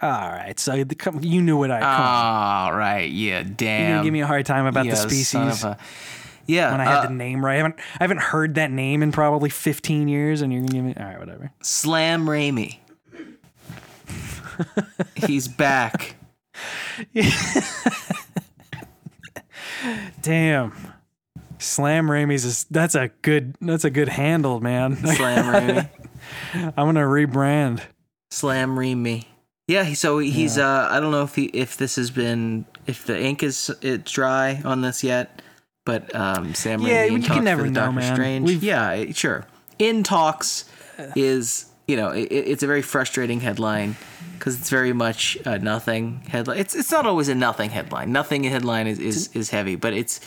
All right. So the, you knew what I. All right, yeah, damn. You're gonna give me a hard time about Yeah, the species son of a- yeah, when I had uh, the name right. I haven't I haven't heard that name in probably 15 years, and you're gonna give me all right, whatever. Slam Raimi. He's back. Damn. Slam Raimi's is that's a good that's a good handle, man. Slam Raimi. I'm gonna rebrand. Slam Raimi. Yeah, so he's uh I don't know if he if this has been if the ink is it's dry on this yet, but um Sam Yeah, Raimi you can never know, Doctor man. Strange. We've- Yeah, sure. In talks is you know it, it's a very frustrating headline because it's very much a nothing headline. It's it's not always a nothing headline. Nothing headline is is, is heavy, but it's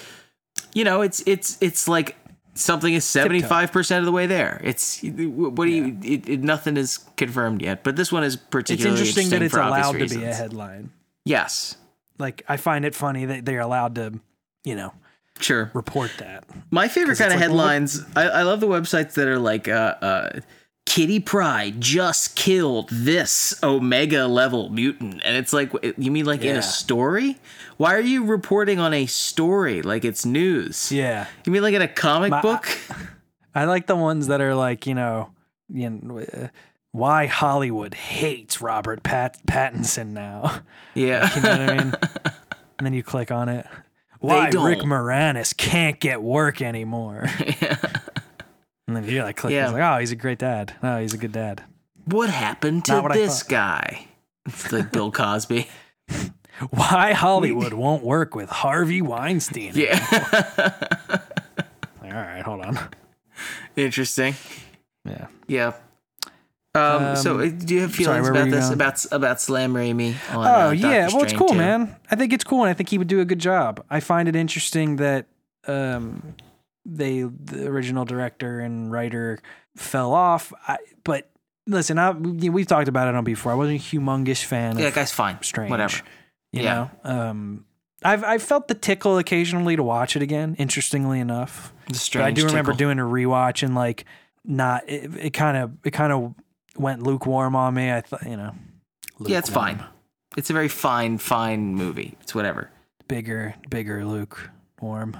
you know it's it's it's like something is 75% of the way there it's what do you it, it, nothing is confirmed yet but this one is It's particularly interesting that it's allowed to be a headline. yes Like I find it funny that they're allowed to, you know, sure report that. my favorite kind of like, well, headlines I, I love the websites that are like uh uh Kitty Pryde just killed this Omega level mutant. And it's like, you mean like in a story? Why are you reporting on a story like it's news? Yeah. You mean like in a comic My- book? I like the ones that are like, you know, you know, uh, why Hollywood hates Robert Pat- Pattinson now. yeah. You know what I mean? and then you click on it. Why. Rick Moranis can't get work anymore. And then you like click. Yeah. Like, oh, he's a great dad. Oh, he's a good dad. what happened to what this guy? It's like Bill Cosby. Why Hollywood won't work with Harvey Weinstein. Yeah. all right, hold on. Interesting. Yeah. Yeah. Um, so, Um, uh, do you have feelings were about this going? about about Slam Raimi? On, Oh uh, yeah, well it's cool, 2? man. I think it's cool, and I think he would do a good job. I find it interesting that um, they, the original director and writer, fell off. I, but listen, I, we've talked about it on before. I wasn't a humongous fan Yeah, guy's fine. Strange. Whatever. You Yeah. know, um, I've I felt the tickle occasionally to watch it again. Interestingly enough, The but strange. I do remember tickle. doing a rewatch and like not it kind of it kind of went lukewarm on me. I thought you know, Yeah, it's fine. It's a very fine, fine movie. It's whatever. bigger, bigger lukewarm.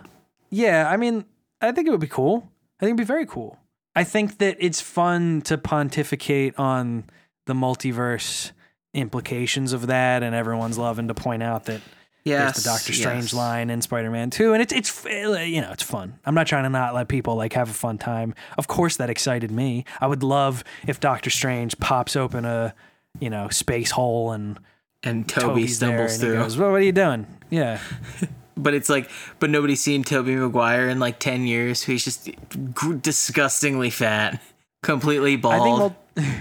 Yeah, I mean, I think it would be cool. I think it'd be very cool. I think that it's fun to pontificate on the multiverse implications of that, and everyone's loving to point out that Yes. there's the Doctor Strange yes. line in Spider Man Two, and it's it's eh, you know it's fun. I'm not trying to not let people like have a fun time. Of course, that excited me. I would love if Doctor Strange pops open a you know space hole and And Tobey Tobey's stumbles and through. goes, "Well, what are you doing?" Yeah. But it's like, but nobody's seen Tobey Maguire in like 10 years. He's just disgustingly fat, completely bald. I think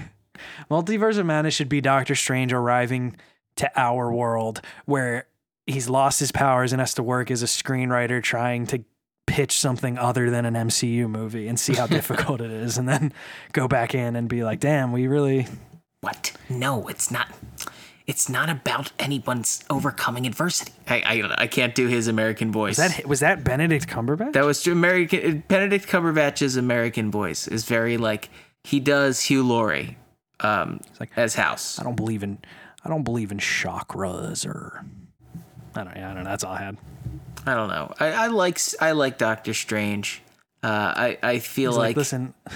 mul- Multiverse of Madness should be Doctor Strange arriving to our world where he's lost his powers and has to work as a screenwriter trying to pitch something other than an MCU movie and see how difficult it is and then go back in and be like, "Damn, we really what? No, it's not. It's not about anyone's overcoming adversity. I, I, I can't do his American voice. was that was that Benedict Cumberbatch?" That was. American Benedict Cumberbatch's American voice is very like he does Hugh Laurie um, like- as House. I don't believe in I don't believe in chakras or I don't yeah, I don't know. That's all I had. I don't know. I, I like I like Doctor Strange. Uh, I I feel like, like, listen,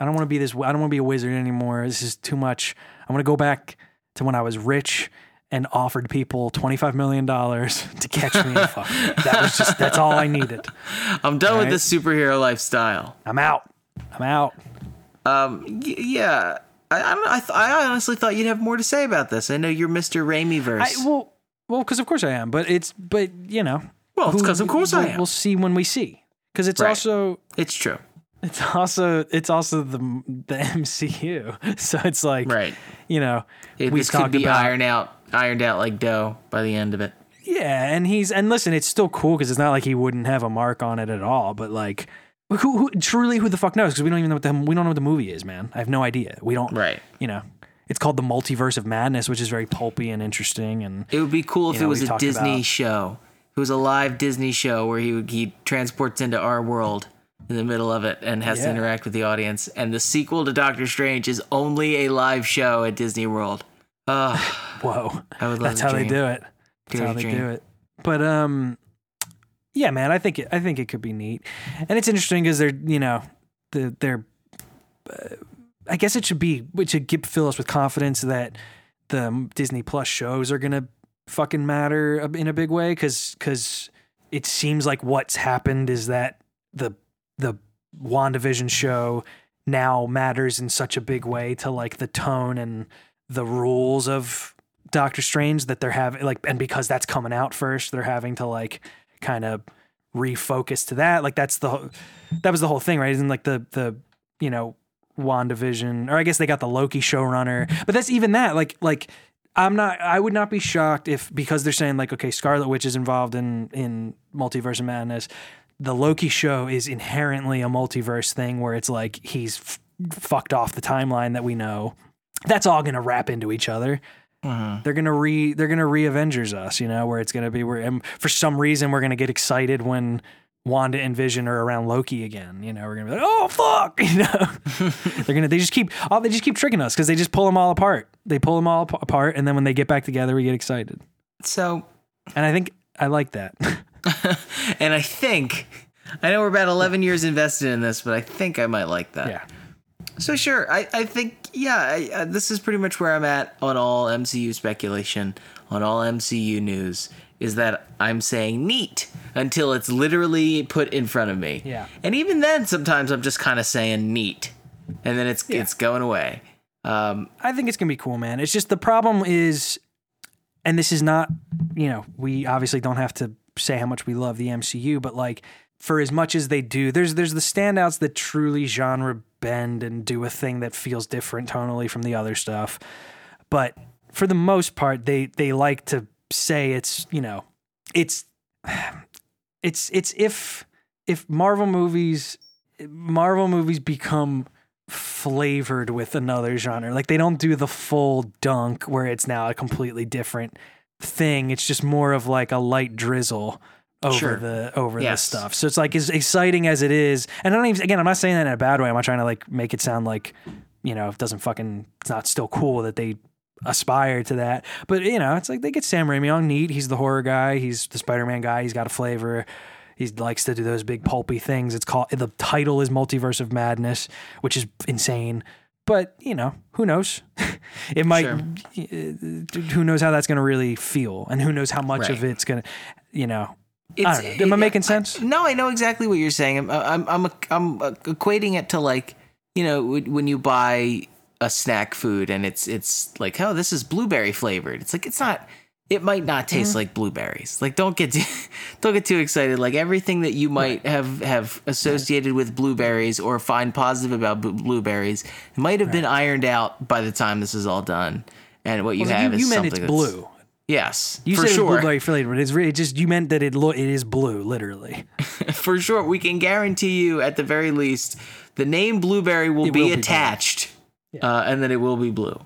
I don't want to be this. I don't want to be a wizard anymore. This is too much. I want to go back to when I was rich and offered people twenty five million dollars to catch me and fuck. me. That was just. That's all I needed. I'm done with right. the superhero lifestyle. I'm out. I'm out. Um, y- yeah. I I, don't, I, th- I honestly thought you'd have more to say about this. I know you're Mr. Raimi verse. Well, well, because of course I am. But it's. But you know. well, it's because of course I am. We'll see when we see. Because it's Right. also. it's true. It's also. It's also the the MCU. So it's like. Right. You know. It, we this could be about ironed out, ironed out like dough by the end of it. Yeah, and he's and listen, it's still cool because it's not like he wouldn't have a mark on it at all. But like, who, who truly who the fuck knows? Because we don't even know what the we don't know what the movie is, man. I have no idea. We don't. Right. You know, it's called the Multiverse of Madness, which is very pulpy and interesting. And It would be cool if know, it was a Disney about- show. It was a live Disney show where he would, he transports into our world in the middle of it and has to interact with the audience. And the sequel to Doctor Strange is only a live show at Disney World. Uh, whoa, I would love that's to how they do it. That's Dare how they dream. do it. But um, yeah, man, I think it, I think it could be neat, and it's interesting because they're you know the they're. Uh, I guess it should be it should give, fill us with confidence that the Disney Plus shows are gonna fucking matter in a big way because because it seems like what's happened is that the the WandaVision show now matters in such a big way to like the tone and the rules of Doctor Strange that they're having like and because that's coming out first they're having to like kind of refocus to that. Like that's the whole- that was the whole thing right? Isn't like the the you know WandaVision or I guess they got the Loki showrunner. But that's even that like like I'm not I would not be shocked if because they're saying like okay Scarlet Witch is involved in in Multiverse of Madness the Loki show is inherently a multiverse thing where it's like he's f- fucked off the timeline that we know that's all going to wrap into each other Mhm. they're gonna re they're gonna re Avengers us, you know, where it's gonna be where and for some reason we're gonna get excited when Wanda and Vision are around Loki again. You know, we're gonna be like, oh fuck, you know. they're gonna they just keep oh they just keep tricking us because they just pull them all apart. They pull them all ap- apart, and then when they get back together, we get excited. So, And I think I like that. and I think, I know we're about 11 years invested in this, but I think I might like that. yeah, So sure, I, I think yeah, I, uh, this is pretty much where I'm at on all MCU speculation, on all MCU news. Is that I'm saying neat until it's literally put in front of me. Yeah. And even then, sometimes I'm just kind of saying neat, and then it's it's going away. Um, I think it's gonna be cool, man. It's just the problem is, and this is not, you know, we obviously don't have to say how much we love the MCU, but like for as much as they do, there's there's the standouts that truly genre bend and do a thing that feels different tonally from the other stuff. But for the most part, they they like to say it's you know it's it's it's if if Marvel movies Marvel movies become flavored with another genre. Like they don't do the full dunk where it's now a completely different thing. It's just more of like a light drizzle over Sure. the over Yes. the stuff. So it's like as exciting as it is. And I don't even again, I'm not saying that in a bad way. I'm not trying to like make it sound like, you know, it doesn't fucking it's not still cool that they aspire to that. But you know, it's like they get Sam Raimi on neat. He's the horror guy, he's the Spider-Man guy, he's got a flavor. He likes to do those big pulpy things. It's called the title is Multiverse of Madness, which is insane. But you know, who knows? it might. Sure. Uh, who knows how that's going to really feel, and who knows how much of it's going to, you know. It's, I don't know. Am I making sense? No, I know exactly what you're saying. I'm I'm I'm, I'm equating it to like you know when when you buy a snack food and it's it's like oh this is blueberry flavored. It's like it's not. It might not taste Mm-hmm. like blueberries. Like don't get too, don't get too excited. Like everything that you might have have associated with blueberries or find positive about blu- blueberries might have been ironed out by the time this is all done. And what you Well, have you, is you meant something it's blue. Yes, You for said sure. blueberry flavored. But it's really just you meant that it lo- it is blue, literally. for sure we can guarantee you at the very least the name blueberry will, be will be attached uh, and then it will be blue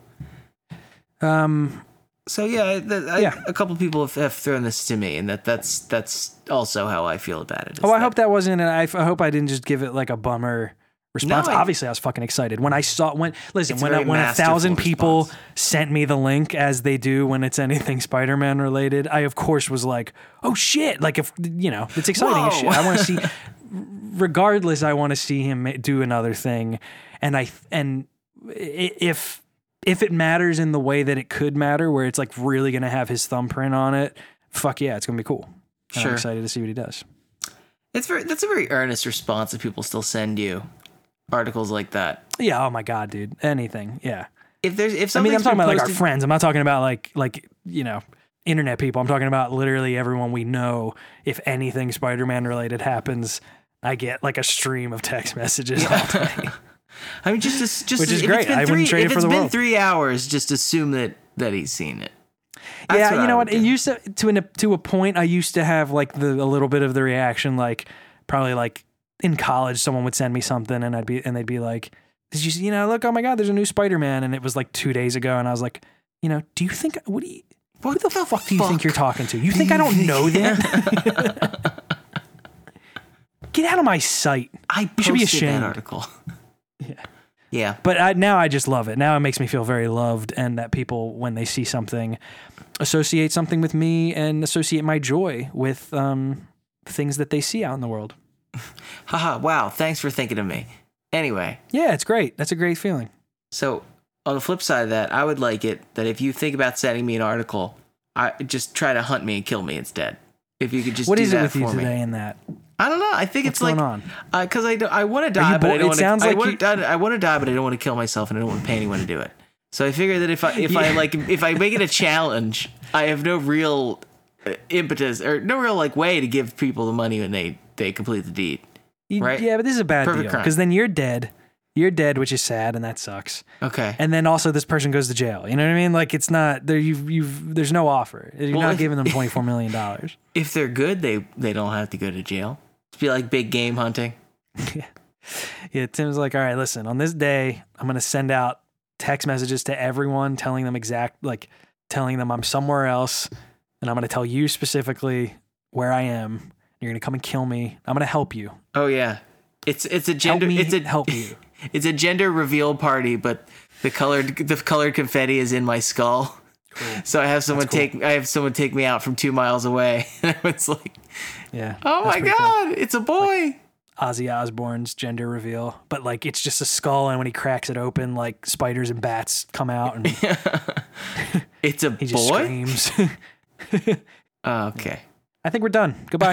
Um, so yeah, th- I, Yeah. a couple people have, have thrown this to me and that that's that's also how i feel about it. oh, I that- hope that wasn't. I, I hope I didn't just give it like a bummer response. I- Obviously, I was fucking excited when I saw when listen when a, when a thousand people response. sent me the link as they do when it's anything Spider Man related. I of course was like, oh shit! Like if you know, it's exciting. I want to see. regardless, I want to see him do another thing, and I and if if it matters in the way that it could matter, where it's like really gonna have his thumbprint on it, fuck yeah, it's gonna be cool. Sure. I'm excited to see what he does. it's very that's a very earnest response that people still send you articles like that Yeah. Oh my god, dude. Anything. Yeah. if there's if I mean, I'm talking about like our friends. I'm not talking about like like you know internet people. I'm talking about literally everyone we know. If anything Spider-Man related happens, I get like a stream of text messages. all day. I mean just as- just Which is if great. it's been I three, wouldn't trade if it for it's the been world. three hours just assume that that he's seen it That's yeah, you know what? It used to to an, to a point. I used to have like the a little bit of the reaction, like probably like in college, someone would send me something, and I'd be and they'd be like, "Did you see- you know look? Oh my god, there's a new Spider-Man," and it was like two days ago, and I was like, you know, do you think what do you what Who the, fuck do you think you're talking to? You think I don't know that? Get out of my sight. I You should be ashamed. that article. Yeah. Yeah. But I, now I just love it. Now it makes me feel very loved, and that people, when they see something, associate something with me and associate my joy with um, things that they see out in the world. Haha. Wow. Thanks for thinking of me. Anyway, Yeah, it's great. That's a great feeling. so on the flip side of that, I would like it that if you think about sending me an article, I just try to hunt me and kill me instead. If you could just What do is it with you for me. today in that? I don't know. I think What's it's like because I, don't- I want to die, you but I it don't want to. sounds I like want you- I want to die, but I don't want to kill myself, and I don't want to pay anyone to do it. So I figure that if I if I like if I make it a challenge, I have no real uh, impetus or no real like way to give people the money when they they complete the deed. Right. Yeah, but this is a bad Perfect deal because then you're dead. You're dead, which is sad, and that sucks. Okay. And then also this person goes to jail. You know what I mean? Like it's not there. You've you've there's no offer. You're Well, not if- giving them twenty four million dollars. if they're good, they they don't have to go to jail. Be like big game hunting. Yeah, Yeah. Tim's like, all right, listen, on this day, I'm gonna send out text messages to everyone telling them exact like telling them I'm somewhere else and I'm gonna tell you specifically where I am. You're gonna come and kill me. I'm gonna help you. Oh yeah, it's it's a gender me it's a help you. it's a gender reveal party, but the colored the colored confetti is in my skull. So I have someone cool. take I have someone take me out from two miles away. it's like, Yeah. oh my pretty cool. god, it's a boy. Ozzy Osbourne's gender reveal, but like it's just a skull, and when he cracks it open, like spiders and bats come out, and It's a he just boy. screams. Oh, okay. I think we're done. Goodbye.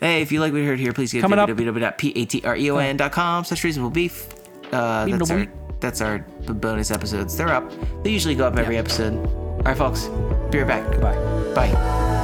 Hey, if you like what you heard here, please go to www.patreon.com slash reasonable beef. Uh, that's Reasonable our beef. That's our the bonus episodes. They're up. They usually go up every episode. All right, folks. Be right back. Goodbye. Bye.